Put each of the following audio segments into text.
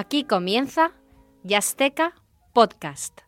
Aquí comienza Yasteca Podcast.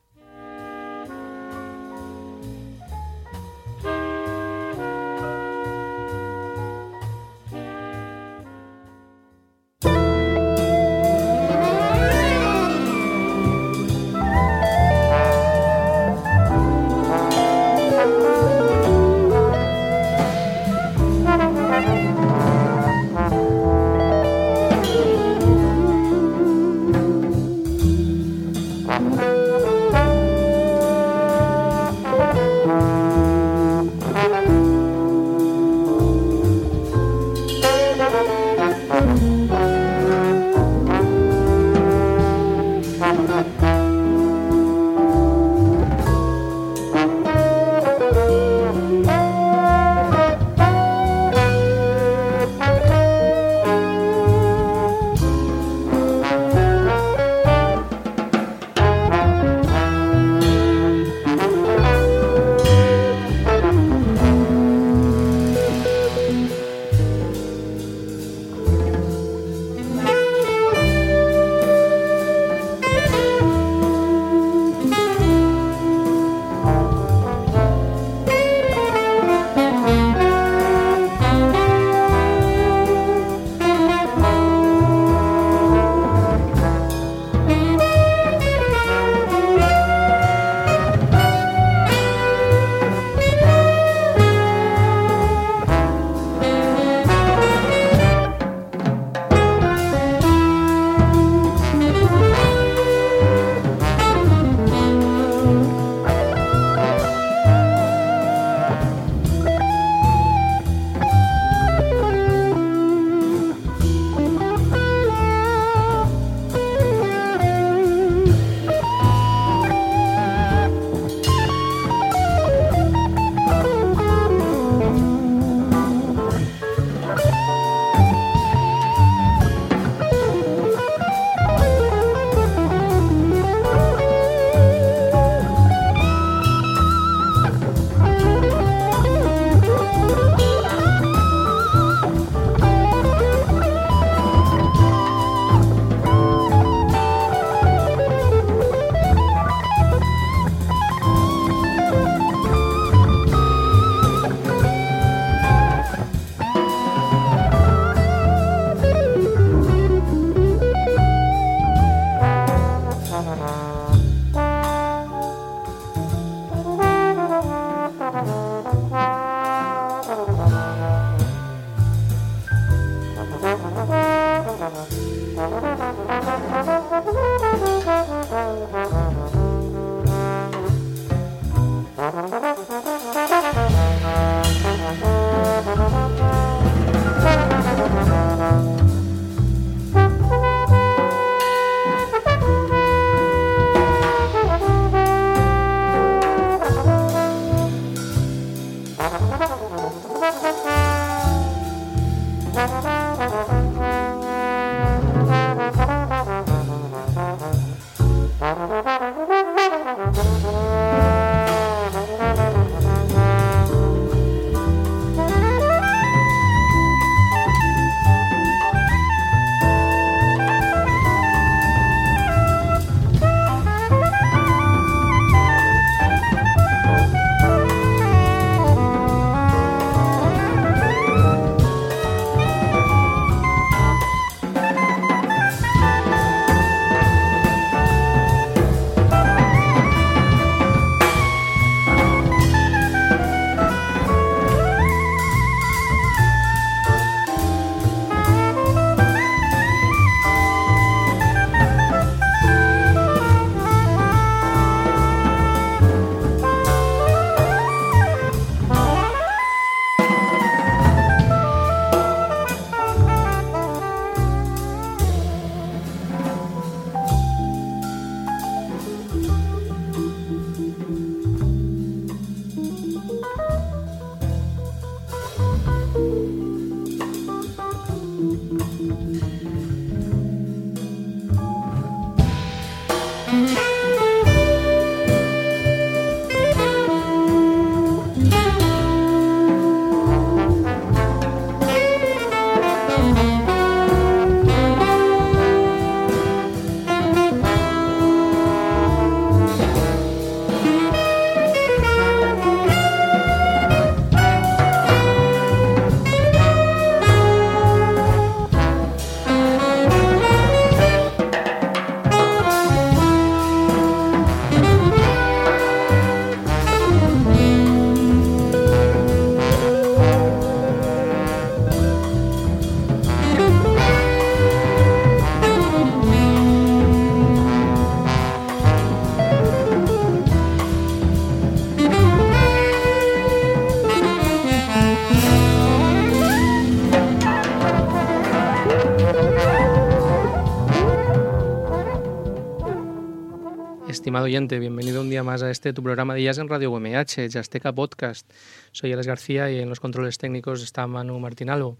Oyente, bienvenido un día más a este tu programa de Jazz en Radio UMH, Jazzteca Podcast. Soy Alex García y en los controles técnicos está Manu Martinalvo.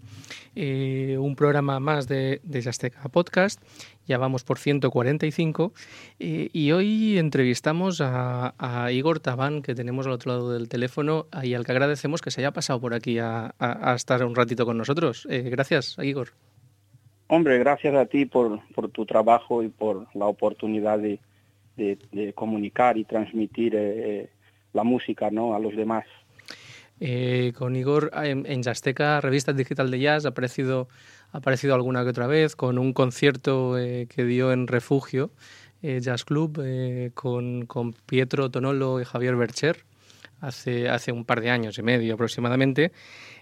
Eh, un programa más de, de Jazzteca Podcast, ya vamos por 145 eh, y hoy entrevistamos a, Igor Tabán, que tenemos al otro lado del teléfono y al que agradecemos que se haya pasado por aquí a, estar un ratito con nosotros. Eh, gracias, Igor. Hombre, gracias a ti por, por tu trabajo y por la oportunidad de de, comunicar y transmitir eh, la música ¿no? a los demás. Eh, con Igor en, en Revista Digital de Jazz, ha aparecido, ha aparecido alguna que otra vez con un concierto eh, que dio en Refugio Jazz Club con, con, Pietro Tonolo y Javier Bercher hace, hace un par de años y medio aproximadamente.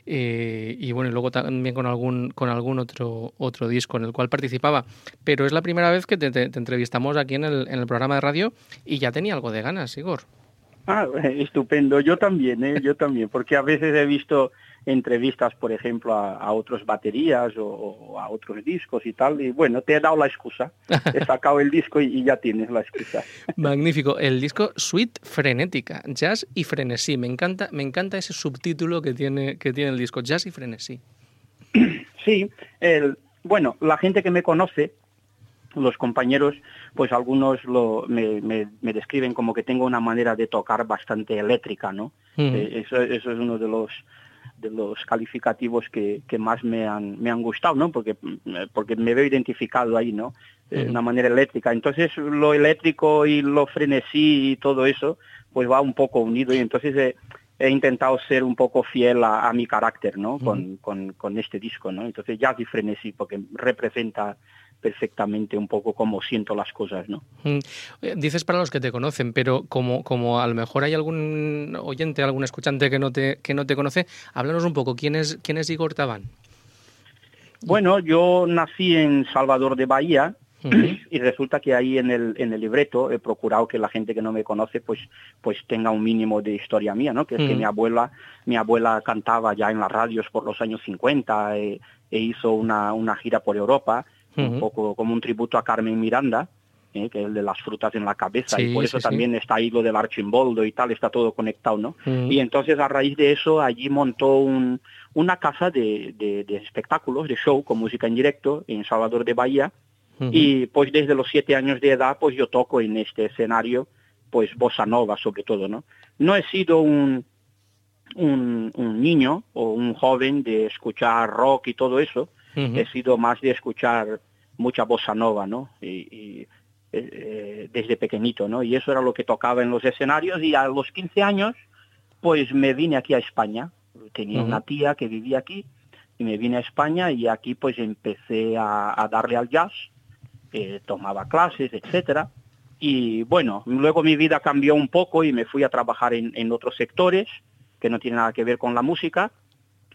Eh, y bueno, y luego también con algún, con algún otro, otro disco en el cual participaba. Pero es la primera vez que te, entrevistamos aquí en el, en el programa de radio y ya tenía algo de ganas, Igor. Ah, estupendo. Yo también, ¿eh? yo también, porque a veces he visto entrevistas, por ejemplo, a, otros baterías o, a otros discos y tal, y bueno, te he dado la excusa. He sacado el disco y, ya tienes la excusa. Magnífico. El disco Suite Frenética, Jazz y Frenesí. Me encanta, me encanta ese subtítulo que tiene, que tiene el disco, Jazz y Frenesí. Sí, el, bueno, la gente que me conoce los compañeros, pues algunos lo, me, me, describen como que tengo una manera de tocar bastante eléctrica, ¿no? Eh, eso, eso, es uno de los de los calificativos que, que, más me han, me han gustado, ¿no? Porque, porque me veo identificado ahí, ¿no? De una manera eléctrica. Entonces lo eléctrico y lo frenesí y todo eso, pues va un poco unido y entonces he, intentado ser un poco fiel a, mi carácter, ¿no? con, con, con, este disco, ¿no? Entonces ya y frenesí porque representa perfectamente un poco cómo siento las cosas, ¿no? Mm. Dices para los que te conocen, pero como, como a lo mejor hay algún oyente, algún escuchante que no te, que no te conoce, háblanos un poco, ¿quién es, quién es Igor Tabán? Bueno, yo nací en Salvador de Bahía, y resulta que ahí en el, en el libreto he procurado que la gente que no me conoce pues pues tenga un mínimo de historia mía no que es que mi abuela mi abuela cantaba ya en las radios por los años 50 eh, e hizo una, una gira por Europa un poco como un tributo a Carmen Miranda, eh, que es el de las frutas en la cabeza, y por eso también está ahí lo del archimboldo y tal, está todo conectado, ¿no? Y entonces a raíz de eso allí montó un, una casa de, de, espectáculos, de show con música en directo en Salvador de Bahía, y pues desde los siete años de edad pues yo toco en este escenario pues bossa nova sobre todo, ¿no? No he sido un, un, un niño o un joven de escuchar rock y todo eso, he sido más de escuchar mucha bossa nova, ¿no? Y, eh, eh, desde pequeñito, ¿no? Y eso era lo que tocaba en los escenarios y a los 15 años, pues me vine aquí a España. Tenía una tía que vivía aquí y me vine a España y aquí pues empecé a, darle al jazz, eh, tomaba clases, etcétera. Y bueno, luego mi vida cambió un poco y me fui a trabajar en, en otros sectores que no tienen nada que ver con la música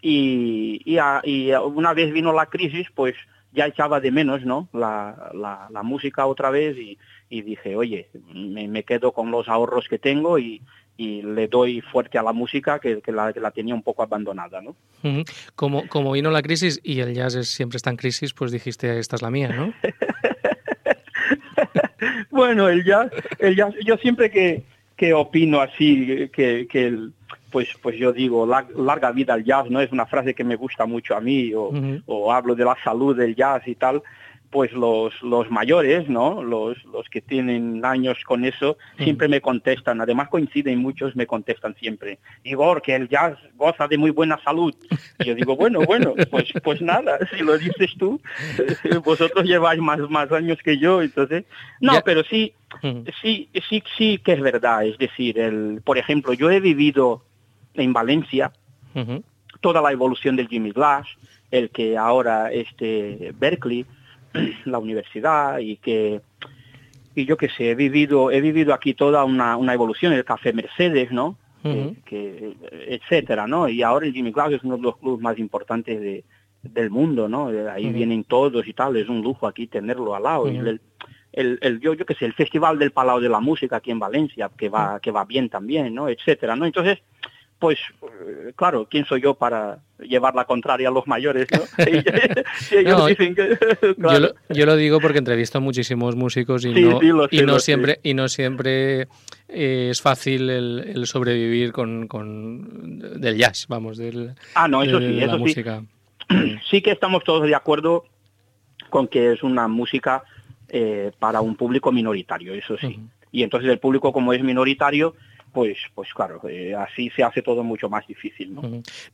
y, y, una vez vino la crisis, pues ya echaba de menos ¿no? la, la, música otra vez y, y dije, oye, me, quedo con los ahorros que tengo y, y le doy fuerte a la música que, que, la, que la, tenía un poco abandonada. ¿no? como, como vino la crisis y el jazz siempre está en crisis, pues dijiste, esta es la mía, ¿no? bueno, el jazz, el jazz, yo siempre que, que opino así, que, que el pues, pues yo digo, larga vida al jazz, ¿no? Es una frase que me gusta mucho a mí, o, o hablo de la salud del jazz y tal, pues los, los mayores, ¿no? Los, los que tienen años con eso, siempre me contestan, además coinciden muchos, me contestan siempre, Igor, que el jazz goza de muy buena salud. Y yo digo, bueno, bueno, pues, pues nada, si lo dices tú, vosotros lleváis más, más años que yo, entonces, no, pero sí, sí, sí, sí que es verdad, es decir, el, por ejemplo, yo he vivido en Valencia, toda la evolución del Jimmy Glass, el que ahora este Berkeley, la universidad y que y yo que sé, he vivido he vivido aquí toda una, una evolución, el Café Mercedes, ¿no? que, etcétera, ¿no? Y ahora el Jimmy Glass es uno de los clubes más importantes de, del mundo, ¿no? Ahí vienen todos y tal, es un lujo aquí tenerlo al lado. el, el, yo, yo que sé, el Festival del Palau de la Música aquí en Valencia, que va, que va bien también, ¿no? Etcétera, ¿no? Entonces, pues eh, claro, ¿quién soy yo para llevar la contraria a los mayores? yo, lo, digo porque entrevisto a muchísimos músicos y no, y no siempre y no siempre es fácil el, sobrevivir con, con, del jazz, vamos, del, ah, no, eso sí, eso música. Sí. que estamos todos de acuerdo con que es una música eh, para un público minoritario, eso sí. Y entonces el público como es minoritario, pues, pues claro, eh, así se hace todo mucho más difícil. ¿no?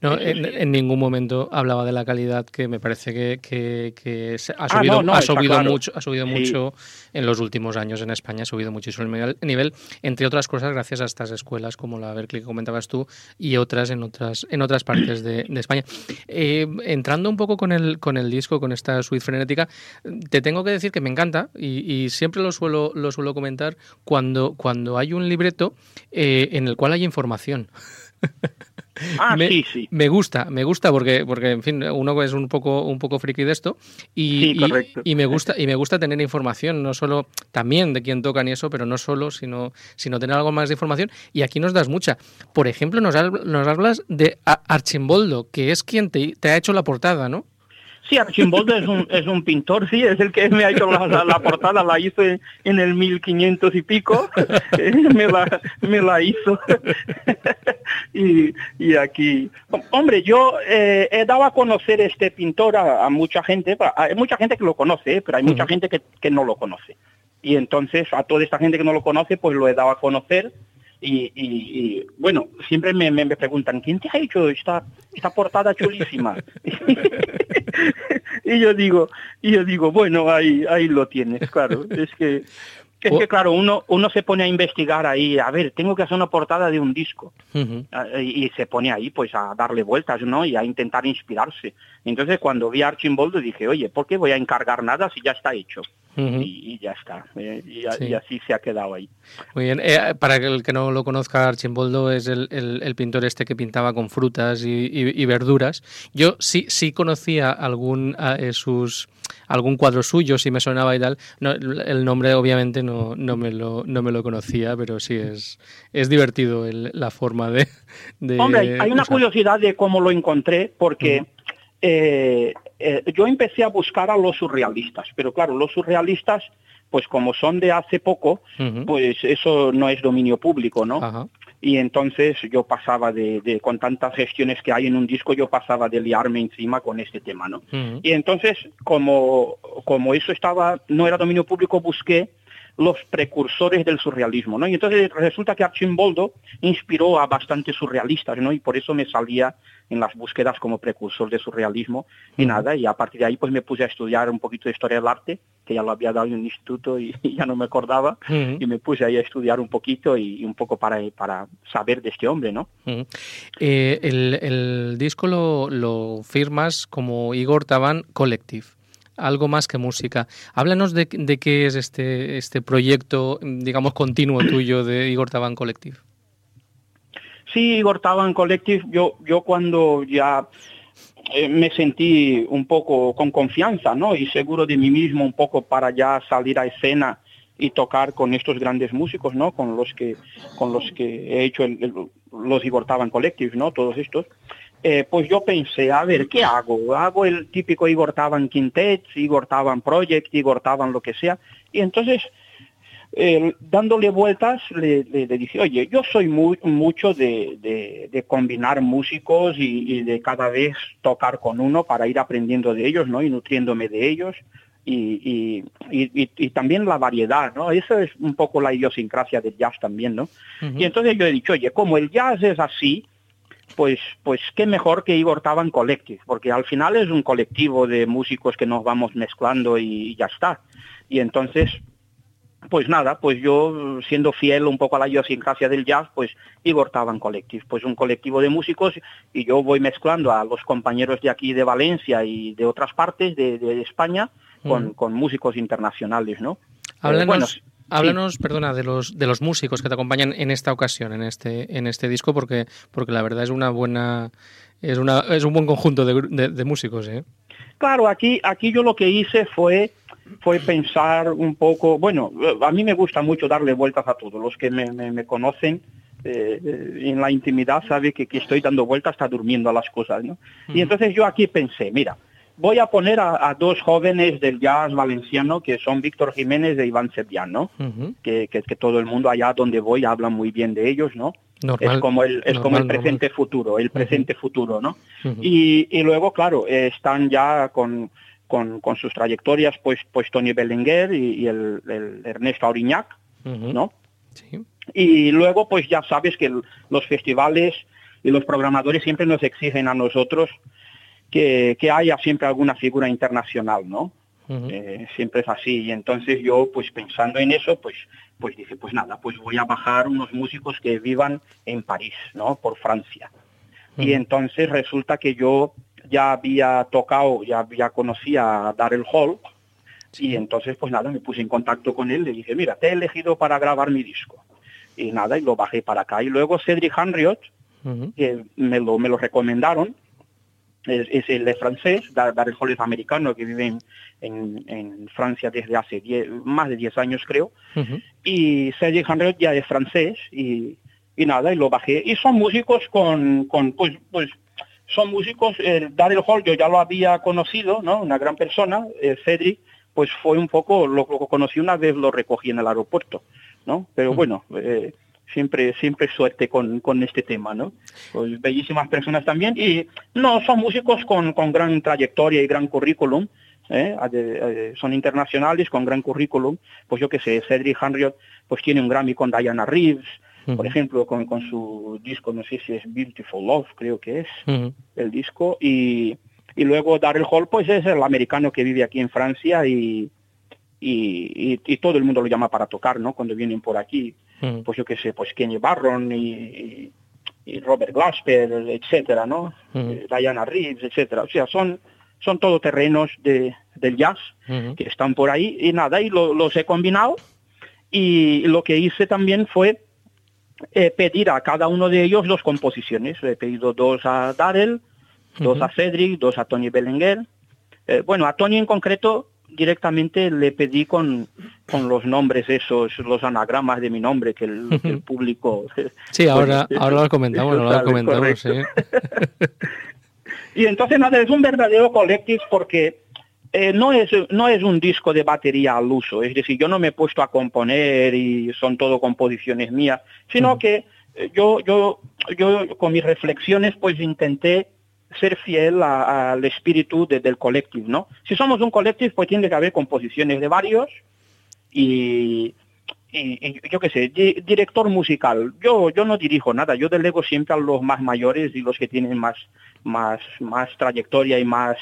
no en, ningún momento hablaba de la calidad que me parece que, que, ha ah, subido, ha subido mucho, ha subido mucho en los últimos años en España, ha subido muchísimo el nivel, entre otras cosas gracias a estas escuelas como la Berkeley que comentabas tú y otras en otras en otras partes de, España. Eh, entrando un poco con el con el disco, con esta suite frenética, te tengo que decir que me encanta y, siempre lo suelo lo suelo comentar cuando cuando hay un libreto. Eh, eh, en el cual hay información. Ah, me, sí, sí. Me gusta, me gusta porque, porque en fin, uno es un poco, un poco friki de esto y, y, me gusta y me gusta tener información, no solo también de quién tocan y eso, pero no solo, sino, sino tener algo más de información. Y aquí nos das mucha. Por ejemplo, nos, nos hablas de Archimboldo, que es quien te, te ha hecho la portada, ¿no? Sí, Archimboldo es un, es un pintor, sí, es el que me ha hecho la, portada, la hizo en, el 1500 y pico, me, la, me la hizo. y, y, aquí, hombre, yo eh, he dado a conocer este pintor a, mucha gente, hay mucha gente que lo conoce, pero hay mucha gente que, que no lo conoce. Y entonces a toda esta gente que no lo conoce, pues lo he dado a conocer y, bueno, siempre me, me, preguntan, ¿quién te ha hecho esta, esta portada chulísima? y yo digo, y yo digo, bueno, ahí, ahí lo tienes, claro. Es que es que claro, uno, uno se pone a investigar ahí, a ver, tengo que hacer una portada de un disco. Ah, y, se pone ahí pues a darle vueltas, ¿no? Y a intentar inspirarse. Entonces cuando vi a Archimboldo dije, oye, ¿por qué voy a encargar nada si ya está hecho? y, ya está. Eh, y, así se ha quedado ahí. Muy bien. Eh, para el que no lo conozca, Archimboldo es el, el, pintor este que pintaba con frutas y, verduras. Yo sí, sí conocía algún eh, sus algún cuadro suyo, si me sonaba y tal. el nombre obviamente no, no, me lo, no me lo conocía, pero sí es, es divertido la forma de... Hombre, hay, una curiosidad de cómo lo encontré, porque eh, eh, yo empecé a buscar a los surrealistas, pero claro, los surrealistas pues como son de hace poco, pues eso no es dominio público, ¿no? Y entonces yo pasaba de, con tantas gestiones que hay en un disco, yo pasaba de liarme encima con este tema, ¿no? Y entonces, como, como eso estaba, no era dominio público, busqué los precursores del surrealismo, ¿no? Y entonces resulta que Archimboldo inspiró a bastantes surrealistas, ¿no? Y por eso me salía en las búsquedas como precursor de surrealismo y nada, y a partir de ahí pues me puse a estudiar un poquito de historia del arte, que ya lo había dado en un instituto y, ya no me acordaba, y me puse ahí a estudiar un poquito y, un poco para, para saber de este hombre, ¿no? Eh, el, disco lo, lo firmas como Igor Taban Collective algo más que música. Háblanos de, de, qué es este, este proyecto, digamos, continuo tuyo de Igor Taban Collective. Sí, Igor Taban Collective, yo, yo cuando ya eh, me sentí un poco con confianza, ¿no? Y seguro de mí mismo un poco para ya salir a escena y tocar con estos grandes músicos, ¿no? Con los que, con los que he hecho los Igor Taban Collective, ¿no? Todos estos. Eh, pues yo pensé, a ver, ¿qué hago? ¿Hago el típico Igor Taban Quintet, Igor Taban Project, Igor Taban lo que sea? Y entonces dándole vueltas, le, le, dije, oye, yo soy muy, mucho de, combinar músicos y, de cada vez tocar con uno para ir aprendiendo de ellos, ¿no? Y nutriéndome de ellos. Y, y, también la variedad, ¿no? Eso es un poco la idiosincrasia del jazz también, ¿no? Y entonces yo he dicho, oye, como el jazz es así, pues, pues qué mejor que Igor Taban Collective, porque al final es un colectivo de músicos que nos vamos mezclando y ya está. Y entonces, pues nada, pues yo siendo fiel un poco a la idiosincrasia del jazz, pues Igor Taban Collective, pues un colectivo de músicos y yo voy mezclando a los compañeros de aquí de Valencia y de otras partes de, España con, músicos internacionales, ¿no? Háblanos, eh, háblanos perdona, de los, de los músicos que te acompañan en esta ocasión, en este, en este disco, porque, porque la verdad es una buena, es una, es un buen conjunto de, de músicos, ¿eh? Claro, aquí, aquí yo lo que hice fue fue pensar un poco, bueno, a mí me gusta mucho darle vueltas a todo, los que me, conocen eh, en la intimidad sabe que, que, estoy dando vueltas, está durmiendo a las cosas, ¿no? Y entonces yo aquí pensé, mira, voy a poner a, dos jóvenes del jazz valenciano que son Víctor Jiménez e Iván Sepián, ¿no? que, que, todo el mundo allá donde voy habla muy bien de ellos, ¿no? es como el, es como el presente futuro, el presente futuro, ¿no? y, y, luego, claro, están ya con, con, con, sus trayectorias, pues, pues Tony Belenguer y, el, el, Ernesto Auriñac, ¿no? Sí. Y luego, pues ya sabes que los festivales y los programadores siempre nos exigen a nosotros que, que haya siempre alguna figura internacional, ¿no? Eh, siempre es así. Y entonces yo, pues pensando en eso, pues, pues dije, pues nada, pues voy a bajar unos músicos que vivan en París, ¿no? Por Francia. Y entonces resulta que yo ya había tocado, ya, ya conocía a Darrell Hall, y entonces pues nada, me puse en contacto con él, le dije, mira, te he elegido para grabar mi disco. Y nada, y lo bajé para acá. Y luego Cedric Hanriot, que me lo, me lo recomendaron, es, el de francés, Darrell Hall es americano que vive en, en, Francia desde hace más de 10 años creo, y Serge Henry ya es francés y, y, nada, y lo bajé. Y son músicos con, con pues, pues son músicos, eh, Darrell Hall yo ya lo había conocido, ¿no? Una gran persona, eh, Cedric, pues fue un poco, lo, lo, conocí una vez, lo recogí en el aeropuerto, ¿no? Pero bueno, eh, siempre, siempre suerte con, con este tema, ¿no? Pues bellísimas personas también y no, son músicos con, con gran trayectoria y gran currículum, ¿eh? Eh, son internacionales con gran currículum, pues yo que sé, Cedric Hanriot pues tiene un Grammy con Diana Reeves, por ejemplo, con, con, su disco, no sé si es Beautiful Love, creo que es el disco, y, y luego Darrell Hall, pues es el americano que vive aquí en Francia y, y, y, todo el mundo lo llama para tocar, ¿no? Cuando vienen por aquí, pues yo qué sé, pues Kenny Barron y, y Robert Glasper, etcétera, ¿no? Eh, Diana Reeves, etcétera. O sea, son, son terrenos de, del jazz que están por ahí y nada, y los he combinado y lo que hice también fue eh, pedir a cada uno de ellos dos composiciones. He pedido dos a Darrell, dos a Cedric, dos a Tony Belenguer. Eh, bueno, a Tony en concreto directamente le pedí con, con los nombres esos, los anagramas de mi nombre, que el, público... Sí, ahora, ahora lo comentamos, ahora lo comentamos, sí. y entonces nada, es un verdadero collective porque eh, no, es, no es un disco de batería al uso, es decir, yo no me he puesto a componer y son todo composiciones mías, sino que eh, yo, yo, yo con mis reflexiones pues intenté ser fiel al espíritu del colectivo, ¿no? Si somos un colectivo, pues tiene que haber composiciones de varios y, yo qué sé, director musical. Yo, yo no dirijo nada, yo delego siempre a los más mayores y los que tienen más, más, más trayectoria y más,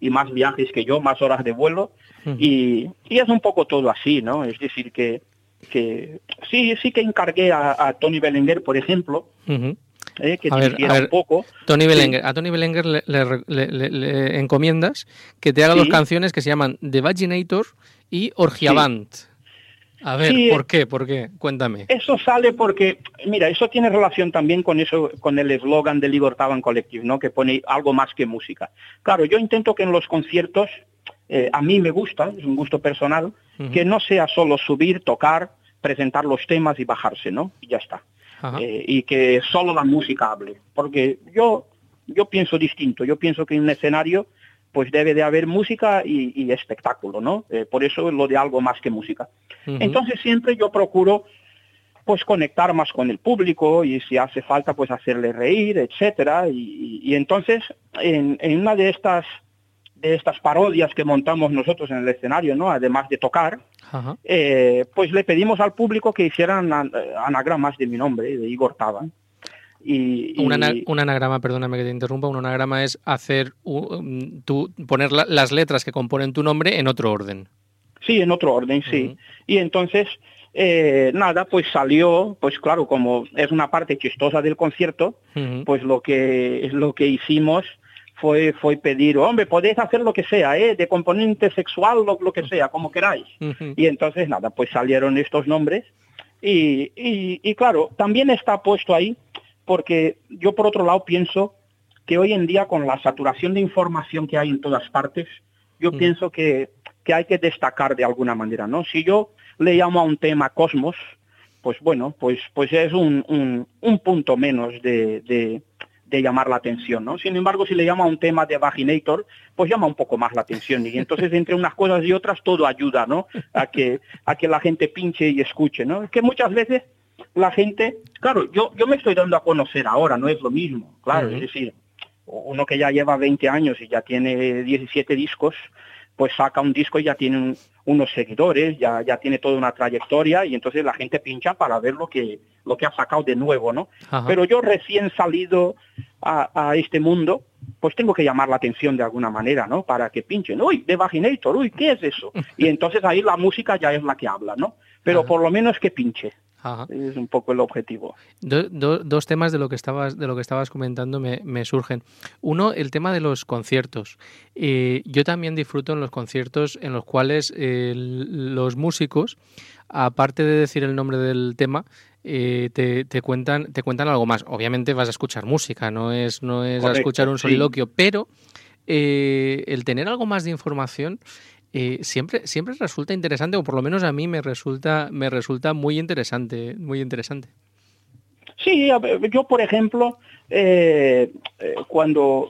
y más viajes que yo, más horas de vuelo. y, es un poco todo así, ¿no? Es decir, que, que sí, sí que encargué a, Tony Belenguer, por ejemplo, ¿eh? que a ver, un poco. Tony Belenguer, A Tony Belenguer le, encomiendas que te haga dos canciones que se llaman The Vaginator y Orgiavant. A ver, ¿por qué? ¿Por qué? Cuéntame. Eso sale porque, mira, eso tiene relación también con eso, con el eslogan del Igor Taban Collective, ¿no? Que pone algo más que música. Claro, yo intento que en los conciertos, eh, a mí me gusta, es un gusto personal, que no sea solo subir, tocar, presentar los temas y bajarse, ¿no? Y ya está. Eh, y que solo la música hable. Porque yo, yo pienso distinto, yo pienso que en un escenario pues debe de haber música y, espectáculo, ¿no? Eh, por eso lo de algo más que música. Entonces siempre yo procuro pues conectar más con el público y si hace falta pues hacerle reír, etcétera. Y, entonces en, en, una de estas de estas parodias que montamos nosotros en el escenario, ¿no? Además de tocar, eh, pues le pedimos al público que hicieran anagramas de mi nombre, de Igor Taban. Y, Un, anagrama, perdóname que te interrumpa, un anagrama es hacer, tu, poner las letras que componen tu nombre en otro orden. Sí, en otro orden, sí. Y entonces, eh, nada, pues salió, pues claro, como es una parte chistosa del concierto, pues lo que, lo que hicimos fue, fue pedir, hombre, podéis hacer lo que sea, ¿eh? de componente sexual, lo, lo que sea, como queráis. Y entonces, nada, pues salieron estos nombres. Y, y, claro, también está puesto ahí porque yo por otro lado pienso que hoy en día con la saturación de información que hay en todas partes, yo mm. pienso que, que hay que destacar de alguna manera, ¿no? Si yo le llamo a un tema cosmos, pues bueno, pues, pues es un, un, punto menos de, de, llamar la atención, ¿no? Sin embargo, si le llama un tema de Vaginator, pues llama un poco más la atención. Y entonces, entre unas cosas y otras, todo ayuda, ¿no? A que, a que la gente pinche y escuche, ¿no? Es que muchas veces la gente, claro, yo, yo me estoy dando a conocer ahora, no es lo mismo, claro, es decir, uno que ya lleva 20 años y ya tiene 17 discos, pues saca un disco y ya tiene unos seguidores, ya, ya tiene toda una trayectoria y entonces la gente pincha para ver lo que, lo que ha sacado de nuevo, ¿no? Pero yo recién salido a, este mundo, pues tengo que llamar la atención de alguna manera, ¿no? Para que pinchen, uy, de Vaginator, uy, ¿qué es eso? Y entonces ahí la música ya es la que habla, ¿no? Pero por lo menos que pinche. Es un poco el objetivo. dos temas de lo que estabas, de lo que estabas comentando me, surgen. Uno, el tema de los conciertos. Eh, yo también disfruto en los conciertos en los cuales eh, los músicos, aparte de decir el nombre del tema, eh, te, cuentan, te cuentan algo más. Obviamente vas a escuchar música, no es, no es a escuchar un soliloquio, pero el tener algo más de información eh, siempre, siempre resulta interesante, o por lo menos a mí me resulta, me resulta muy interesante, muy interesante. Sí, yo por ejemplo, eh, eh, cuando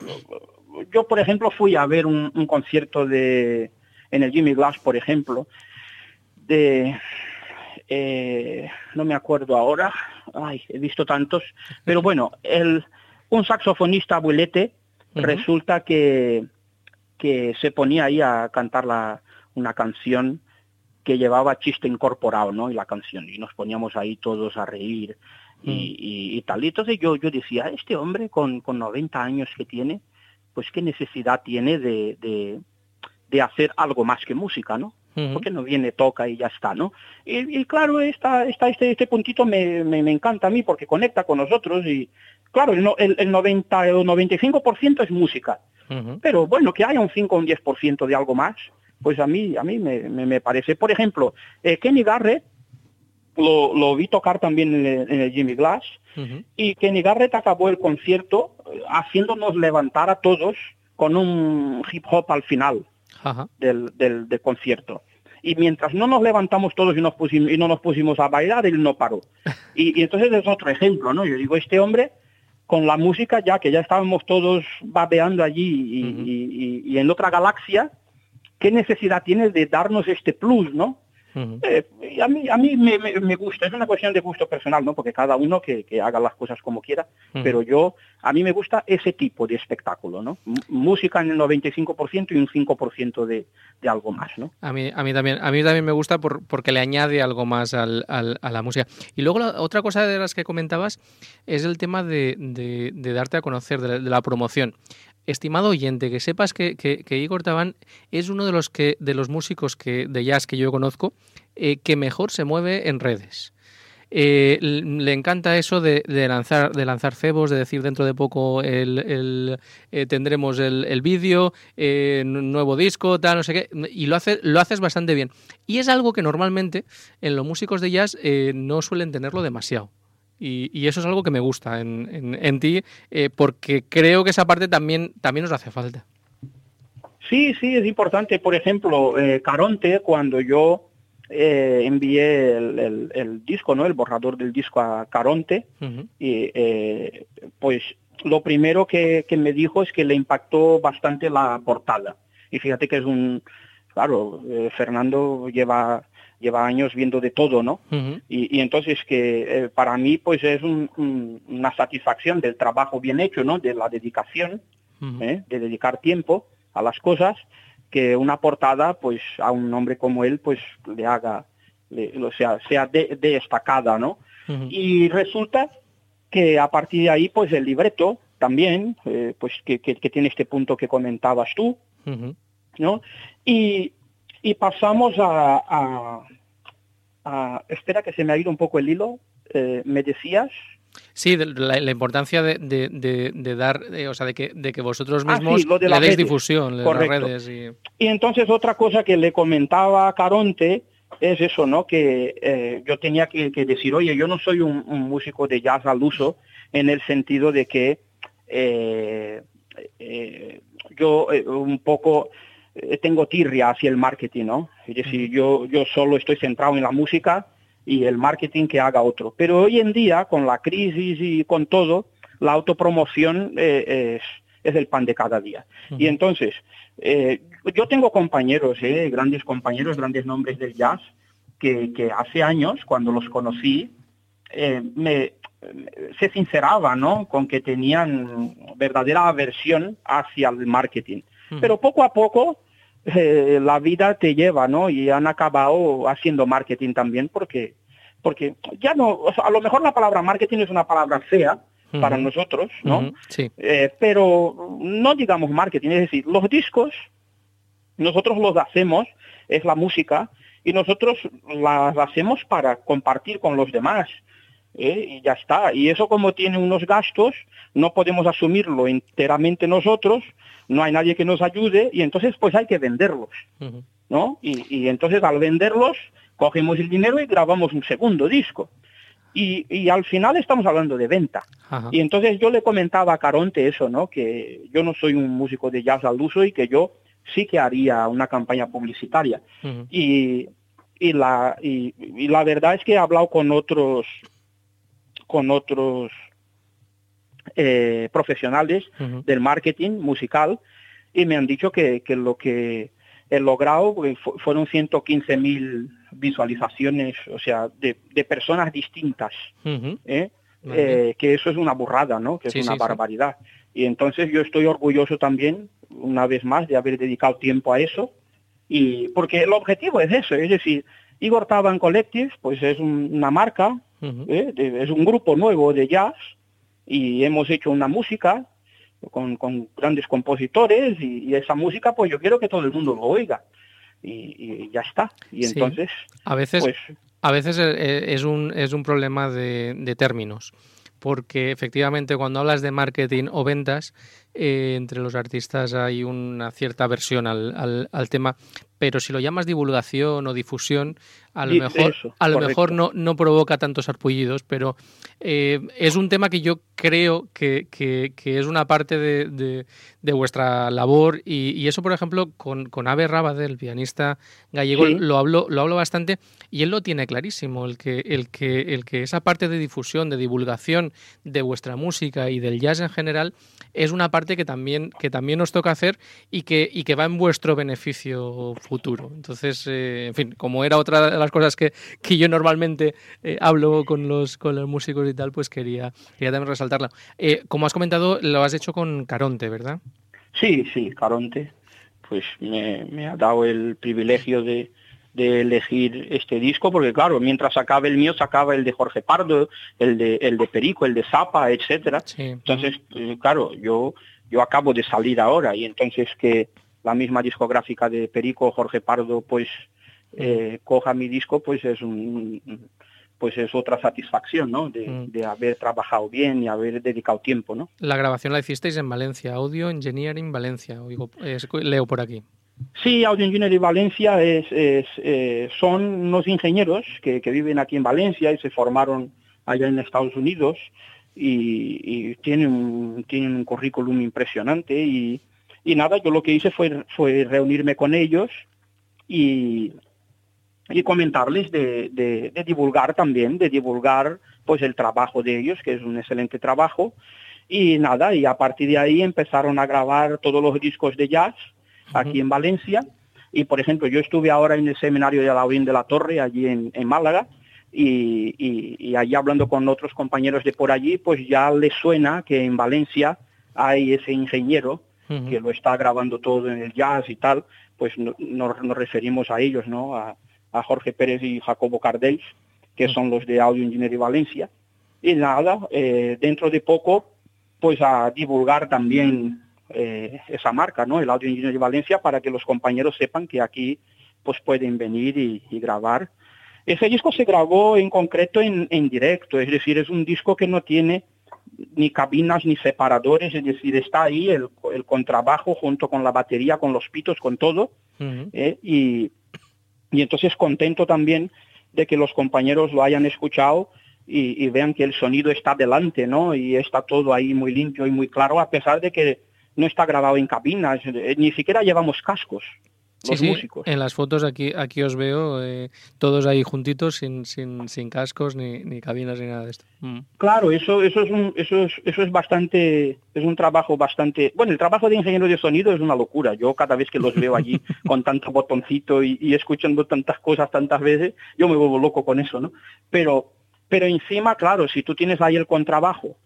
yo por ejemplo fui a ver un, concierto de en el Jimmy Glass, por ejemplo, de no me acuerdo ahora, ay, he visto tantos, pero bueno, el, un saxofonista abuelete resulta que que se ponía ahí a cantar la, una canción que llevaba chiste incorporado, ¿no? Y la canción, y nos poníamos ahí todos a reír y, mm. tal. Y entonces yo, yo decía, este hombre con, con 90 años que tiene, pues qué necesidad tiene de, de, hacer algo más que música, ¿no? Porque no viene, toca y ya está, ¿no? Y, claro, esta, esta, este, este puntito me, me, encanta a mí porque conecta con nosotros y, claro, el, el, el 90 o 95% es música. Pero bueno, que haya un 5 o un 10% de algo más, pues a mí, a mí me, me, parece. Por ejemplo, eh, Kenny Garrett, lo, lo, vi tocar también en el, Jimmy Glass, y Kenny Garrett acabó el concierto eh, haciéndonos levantar a todos con un hip hop al final del, del, del, concierto. Y mientras no nos levantamos todos y, nos pusimos, y no nos pusimos a bailar, él no paró. Y, y entonces es otro ejemplo, ¿no? Yo digo, este hombre con la música ya que ya estábamos todos babeando allí y, en otra galaxia, ¿qué necesidad tiene de darnos este plus, no? Eh, a mí, a mí me, gusta, es una cuestión de gusto personal, ¿no? Porque cada uno que, haga las cosas como quiera, pero yo, a mí me gusta ese tipo de espectáculo, ¿no? música en el 95% y un 5% de, de, algo más, ¿no? A mí, a mí también, a mí también me gusta por, porque le añade algo más al, a la música. Y luego la, otra cosa de las que comentabas es el tema de, de, darte a conocer, de la promoción. Estimado oyente, que sepas que, que, Igor Tabán es uno de los, que, de los músicos que, de jazz que yo conozco eh, que mejor se mueve en redes. Eh, le encanta eso de, lanzar de lanzar cebos, de decir dentro de poco el, eh, tendremos el, vídeo, nuevo disco, tal, no sé qué, y lo, hace, lo haces bastante bien. Y es algo que normalmente en los músicos de jazz no suelen tenerlo demasiado. Y, eso es algo que me gusta en, en, ti, eh, porque creo que esa parte también, también nos hace falta. Sí, sí, es importante. Por ejemplo, eh, Caronte, cuando yo eh, envié el, disco, ¿no? El borrador del disco a Caronte, y, pues lo primero que, que, me dijo es que le impactó bastante la portada. Y fíjate que es un, claro, Fernando lleva lleva años viendo de todo, ¿no? y, entonces que eh, para mí pues es una satisfacción del trabajo bien hecho, ¿no? De la dedicación, ¿eh? de dedicar tiempo a las cosas, que una portada pues a un hombre como él pues le haga, o sea, sea destacada, ¿no? Y resulta que a partir de ahí pues el libreto también, eh, pues que, tiene este punto que comentabas tú, ¿no? Y, y pasamos a, Espera que se me ha ido un poco el hilo. Eh, ¿Me decías? Sí, la, importancia de, de, dar, eh, o sea, de que, de que vosotros ah, mismos le deis difusión las redes. Y... entonces otra cosa que le comentaba a Caronte es eso, ¿no? Que eh, yo tenía que, decir, oye, yo no soy un, músico de jazz al uso en el sentido de que yo un poco tengo tirria hacia el marketing, ¿no? Es decir, yo, yo solo estoy centrado en la música y el marketing que haga otro. Pero hoy en día, con la crisis y con todo, la autopromoción eh, es, el pan de cada día. Y entonces, eh, yo tengo compañeros, eh, grandes compañeros, grandes nombres del jazz, que, hace años, cuando los conocí, me, se sinceraba ¿no? con que tenían verdadera aversión hacia el marketing. Pero poco a poco la vida te lleva, ¿no? Y han acabado haciendo marketing también porque, porque ya no, a lo mejor la palabra marketing es una palabra fea, para nosotros, ¿no? sí. Eh, pero no digamos marketing, es decir, los discos nosotros los hacemos, es la música, y nosotros las hacemos para compartir con los demás. ¿Eh? Y ya está. Y eso como tiene unos gastos, no podemos asumirlo enteramente nosotros, no hay nadie que nos ayude, y entonces pues hay que venderlos. ¿no? Y, y entonces al venderlos, cogemos el dinero y grabamos un segundo disco. Y, al final estamos hablando de venta. Y entonces yo le comentaba a Caronte eso, ¿no? Que yo no soy un músico de jazz al uso y que yo sí que haría una campaña publicitaria. y, y, la, y, la verdad es que he hablado con otros, con otros eh, profesionales del marketing musical y me han dicho que, que lo que he logrado pues, fueron 115 mil visualizaciones, o sea, de, personas distintas, ¿eh? Eh, que eso es una burrada, ¿no? Que es una barbaridad. Y entonces yo estoy orgulloso también, una vez más, de haber dedicado tiempo a eso, y porque el objetivo es eso, es decir, Igor Taban Collective, pues es una marca, ¿eh? es un grupo nuevo de jazz, y hemos hecho una música con, grandes compositores y, esa música pues yo quiero que todo el mundo lo oiga y, ya está. Y entonces a veces pues, a veces eh, eh, es un es un problema de, de términos porque efectivamente cuando hablas de marketing o ventas eh, entre los artistas hay una cierta aversión al, al, tema, pero si lo llamas divulgación o difusión, a lo mejor, a lo mejor no, no provoca tantos arpullidos, pero eh, es un tema que yo creo que, que, es una parte de, de, vuestra labor y, eso, por ejemplo, con, con Ave Rabade, el pianista gallego, lo, hablo, lo hablo bastante y él lo tiene clarísimo, el que, el, que, el que esa parte de difusión, de divulgación de vuestra música y del jazz en general es una parte que también, que también nos toca hacer y que, y que va en vuestro beneficio futuro. Entonces, eh, en fin, como era otra de las cosas que, que yo normalmente eh, hablo con los, con los músicos y tal, pues quería, quería también resaltarla. Eh, como has comentado, lo has hecho con Caronte, ¿verdad? Sí, sí, Caronte. Pues me, me ha dado el privilegio de, de elegir este disco, porque claro, mientras acaba el mío, sacaba el de Jorge Pardo, el de, el de Perico, el de Zapa, etcétera. Entonces, claro, yo, yo acabo de salir ahora y entonces que la misma discográfica de Perico, Jorge Pardo, pues eh, coja mi disco, pues es un, pues es otra satisfacción, ¿no? De, mm. de, haber trabajado bien y haber dedicado tiempo, ¿no? La grabación la hicisteis en Valencia, Audio Engineering Valencia, oigo, leo por aquí. Sí, Audio Engineering Valencia es, eh, son unos ingenieros que, viven aquí en Valencia y se formaron allá en Estados Unidos y, tienen, un, tienen un currículum impresionante y, nada, yo lo que hice fue, fue reunirme con ellos y, y comentarles de, de, divulgar también, de divulgar pues el trabajo de ellos, que es un excelente trabajo. Y nada, y a partir de ahí empezaron a grabar todos los discos de jazz aquí en Valencia. Y, por ejemplo, yo estuve ahora en el seminario de Alaurín de la Torre, allí en, Málaga, y, y, allí hablando con otros compañeros de por allí, pues ya les suena que en Valencia hay ese ingeniero que lo está grabando todo en el jazz y tal, pues nos referimos a ellos, ¿no? A, Jorge Pérez y Jacobo Cardels, que son los de Audio Engineering Valencia. Y nada, eh, dentro de poco, pues a divulgar también eh, esa marca, ¿no? El Audio Engineering Valencia, para que los compañeros sepan que aquí pues pueden venir y, grabar. Ese disco se grabó en concreto en, directo, es decir, es un disco que no tiene ni cabinas ni separadores, es decir, está ahí el, contrabajo junto con la batería, con los pitos, con todo. ¿eh? y, y entonces contento también de que los compañeros lo hayan escuchado y, y, vean que el sonido está delante, ¿no? Y está todo ahí muy limpio y muy claro, a pesar de que no está grabado en cabinas, eh, ni siquiera llevamos cascos. Los sí, músicos. En las fotos aquí, aquí os veo eh, todos ahí juntitos, sin, sin, sin cascos, ni, ni, cabinas, ni nada de esto. Mm. Claro, eso, eso, es un, eso, es, eso es bastante, es un trabajo bastante... Bueno, el trabajo de ingeniero de sonido es una locura. Yo cada vez que los veo allí con tanto botoncito y, y escuchando tantas cosas tantas veces, yo me vuelvo loco con eso, ¿no? Pero, pero encima, claro, si tú tienes ahí el contrabajo,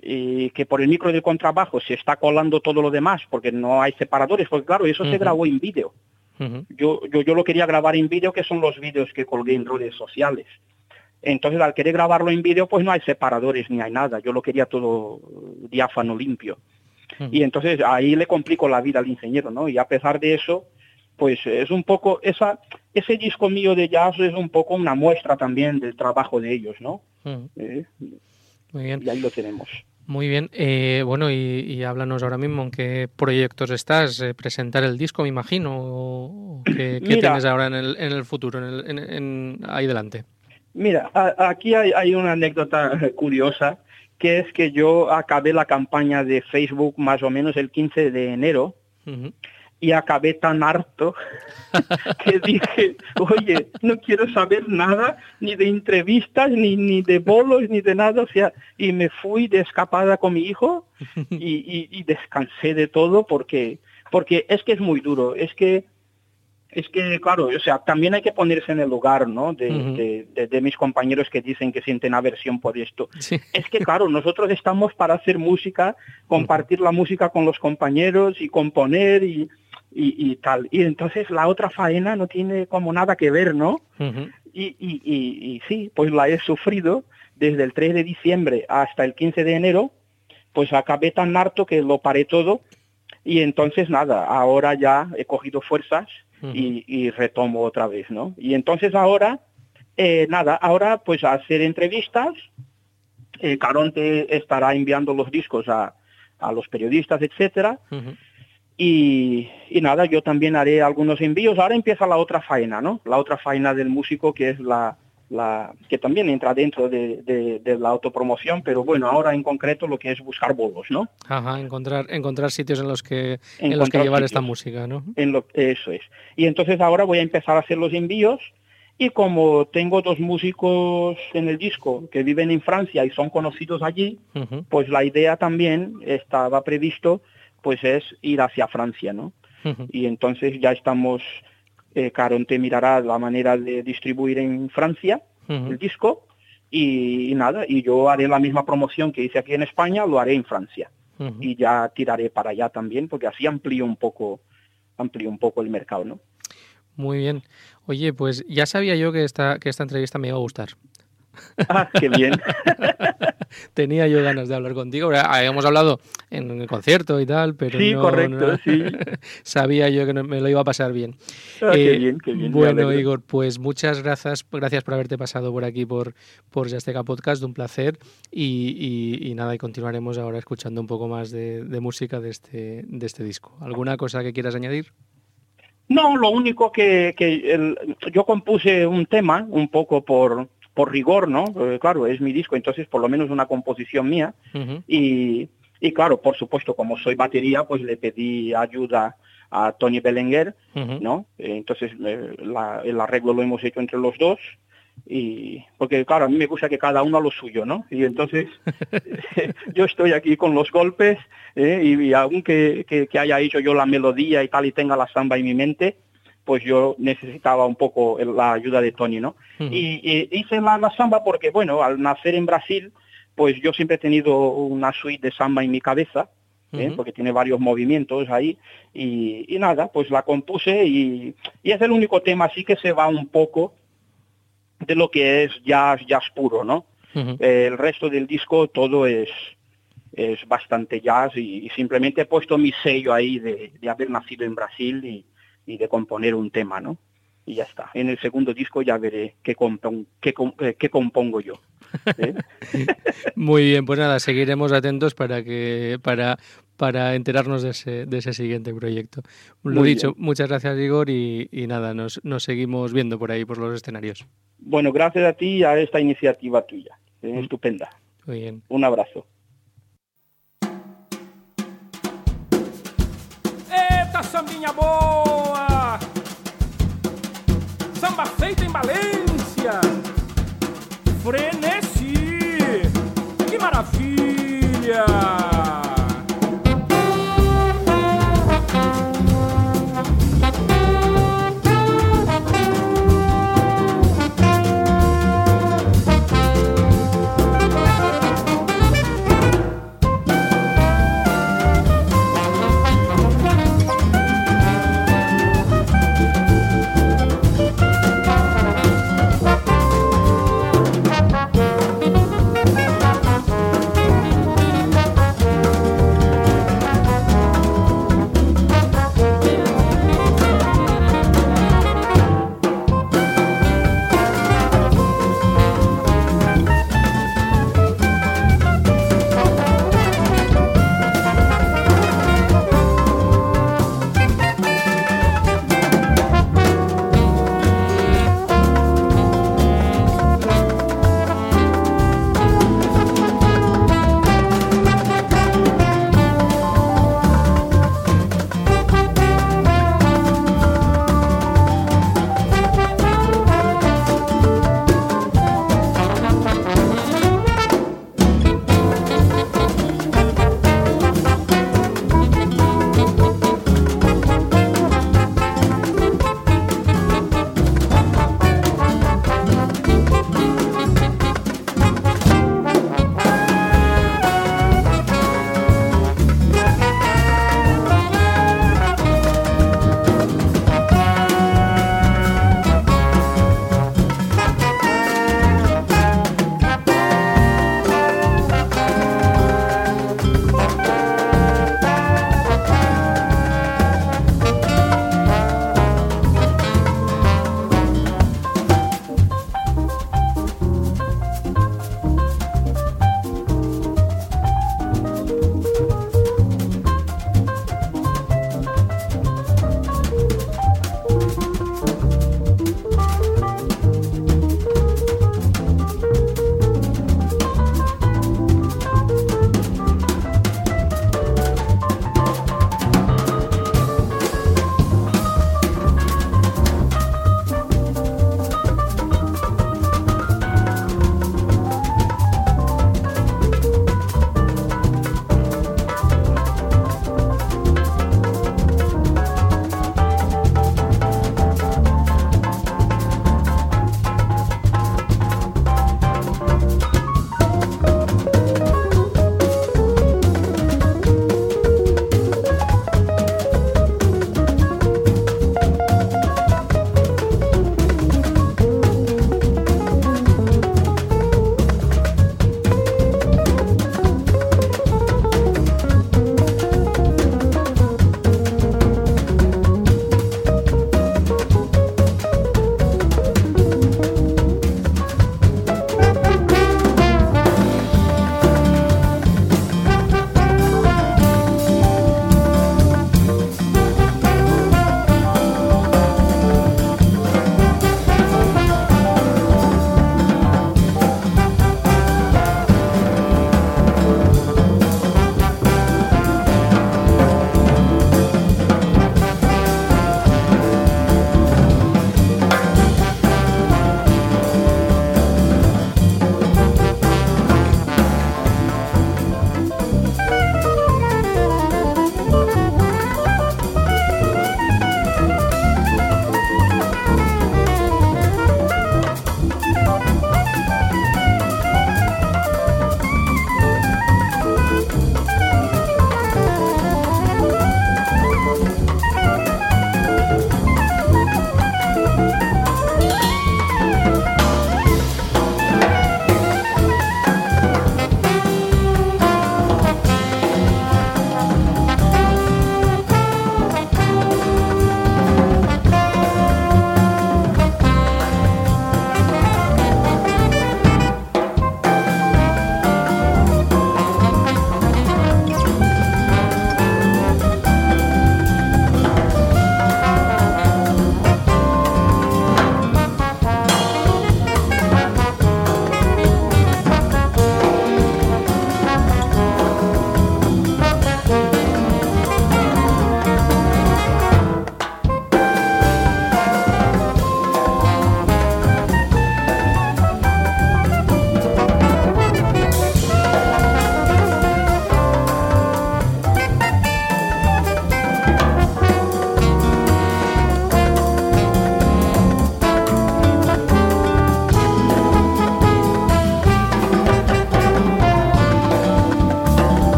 que por el micro del contrabajo se está colando todo lo demás porque no hay separadores, porque claro, eso uh -huh. se grabó en vídeo. Uh -huh. yo, yo, yo lo quería grabar en vídeo, que son los vídeos que colgué en redes sociales. Entonces, al querer grabarlo en vídeo, pues no hay separadores ni hay nada. Yo lo quería todo diáfano, limpio. Uh -huh. Y entonces ahí le complico la vida al ingeniero, ¿no? Y a pesar de eso, pues es un poco, esa, ese disco mío de jazz es un poco una muestra también del trabajo de ellos, ¿no? Eh, Muy bien. Y ahí lo tenemos. Muy bien. Eh, bueno, y, y, háblanos ahora mismo en qué proyectos estás. Eh, presentar el disco, me imagino. O ¿Qué, qué tienes ahora en el, en el futuro, en el, en, en, ahí delante? Mira, a, aquí hay, hay, una anécdota curiosa, que es que yo acabé la campaña de Facebook más o menos el 15 de enero. Uh -huh y acabé tan harto que dije, oye, no quiero saber nada, ni de entrevistas, ni, ni de bolos, ni de nada, o sea, y me fui de escapada con mi hijo y, y, y descansé de todo porque, porque es que es muy duro, es que es que, claro, o sea, también hay que ponerse en el lugar, ¿no? De, uh -huh. de, de, de, mis compañeros que dicen que sienten aversión por esto. Sí. Es que, claro, nosotros estamos para hacer música, compartir la música con los compañeros y componer y, y, y tal. Y entonces la otra faena no tiene como nada que ver, ¿no? Uh -huh. y, y, y, sí, pues la he sufrido desde el 3 de diciembre hasta el 15 de enero, pues acabé tan harto que lo paré todo y entonces nada, ahora ya he cogido fuerzas y, y, retomo otra vez, ¿no? Y entonces ahora, eh, nada, ahora pues hacer entrevistas, eh, Caronte estará enviando los discos a, a los periodistas, etcétera, uh -huh. Y, y, nada, yo también haré algunos envíos. Ahora empieza la otra faena, ¿no? La otra faena del músico que es la, la que también entra dentro de, de, de, la autopromoción, pero bueno, ahora en concreto lo que es buscar bolos, ¿no? Ajá, encontrar, encontrar sitios en los que, en los que llevar sitios, esta música, ¿no? En lo, eso es. Y entonces ahora voy a empezar a hacer los envíos y como tengo dos músicos en el disco que viven en Francia y son conocidos allí, uh -huh. pues la idea también estaba previsto, pues es ir hacia Francia, ¿no? Uh -huh. Y entonces ya estamos eh, Caronte mirará la manera de distribuir en Francia uh -huh. el disco y, y, nada, y yo haré la misma promoción que hice aquí en España, lo haré en Francia. Uh -huh. Y ya tiraré para allá también, porque así amplío un poco, amplío un poco el mercado, ¿no? Muy bien. Oye, pues ya sabía yo que esta, que esta entrevista me iba a gustar. Ah, qué bien. Tenía yo ganas de hablar contigo. Habíamos hablado en el concierto y tal, pero sí, no, correcto, no, sí. sabía yo que me lo iba a pasar bien. Ah, eh, qué bien, qué bien. Bueno, Igor, pues muchas gracias, gracias por haberte pasado por aquí por por Yasteca Podcast, un placer y, y, y, nada, y continuaremos ahora escuchando un poco más de, de música de este de este disco. ¿Alguna cosa que quieras añadir? No, lo único que, que el, yo compuse un tema un poco por por rigor, ¿no? Eh, claro, es mi disco, entonces por lo menos una composición mía. Uh -huh. y, y, claro, por supuesto, como soy batería, pues le pedí ayuda a Tony Belenguer, uh -huh. ¿no? Entonces eh, la, el arreglo lo hemos hecho entre los dos. Y porque claro, a mí me gusta que cada uno a lo suyo, ¿no? Y entonces yo estoy aquí con los golpes ¿eh? y, y aunque que, que haya hecho yo la melodía y tal y tenga la samba en mi mente, pues yo necesitaba un poco la ayuda de Tony, ¿no? Uh -huh. y, y, hice la, la, samba porque, bueno, al nacer en Brasil, pues yo siempre he tenido una suite de samba en mi cabeza, ¿eh? uh -huh. porque tiene varios movimientos ahí, y, y nada, pues la compuse y, y, es el único tema así que se va un poco de lo que es jazz, jazz puro, ¿no? Uh -huh. el resto del disco todo es es bastante jazz y, y, simplemente he puesto mi sello ahí de, de haber nacido en Brasil y, y de componer un tema, ¿no? Y ya está. En el segundo disco ya veré qué, compon qué, eh, qué compongo yo. ¿eh? Muy bien, pues nada, seguiremos atentos para que para para enterarnos de ese, de ese siguiente proyecto. Lo Muy dicho, bien. muchas gracias Igor y, y nada, nos, nos, seguimos viendo por ahí, por los escenarios. Bueno, gracias a ti y a esta iniciativa tuya. ¿eh? Mm. Estupenda. Muy bien. Un abrazo. Eita, sambinha boa! Samba feita em Valência. Frenesi! Que maravilha!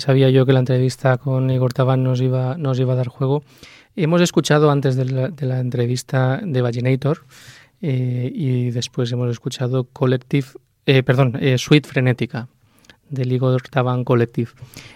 Sabía yo que la entrevista con Igor Tabán nos iba, nos iba a dar juego. Hemos escuchado antes de la, entrevista de Vaginator eh, y después hemos escuchado Collective, eh, perdón, eh, Suite Frenética del Igor Tabán Collective.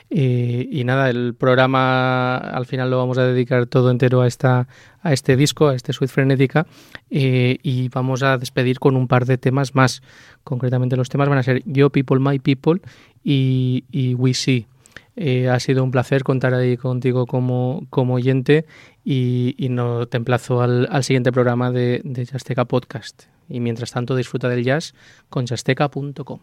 y nada, el programa al final lo vamos a dedicar todo entero a, esta, a este disco, a este Suite Frenética, y vamos a despedir con un par de temas más. Concretamente los temas van a ser Yo People, My People y We See. Eh, ha sido un placer contar ahí contigo como, como oyente y, no te emplazo al, al siguiente programa de, de Jazzteca Podcast. Y mientras tanto disfruta del jazz con jazzteca.com.